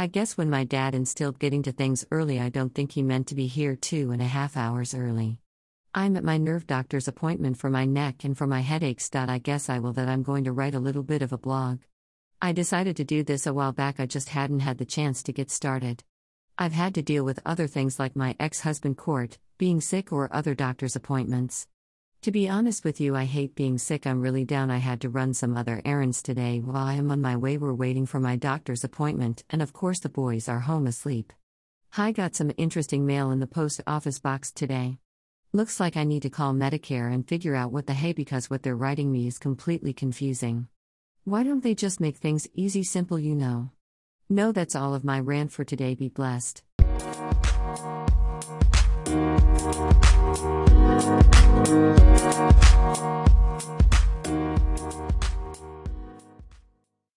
I guess when my dad instilled getting to things early, I don't think he meant to be here two and a half hours early. I'm at my nerve doctor's appointment for my neck and for my headaches. I guess I will that I'm going to write a little bit of a blog. I decided to do this a while back, I just hadn't had the chance to get started. I've had to deal with other things like my ex husband court, being sick, or other doctor's appointments. To be honest with you, I hate being sick. I'm really down. I had to run some other errands today while I am on my way. We're waiting for my doctor's appointment, and of course, the boys are home asleep. I got some interesting mail in the post office box today. Looks like I need to call Medicare and figure out what the hey because what they're writing me is completely confusing. Why don't they just make things easy, simple, you know? No, that's all of my rant for today. Be blessed.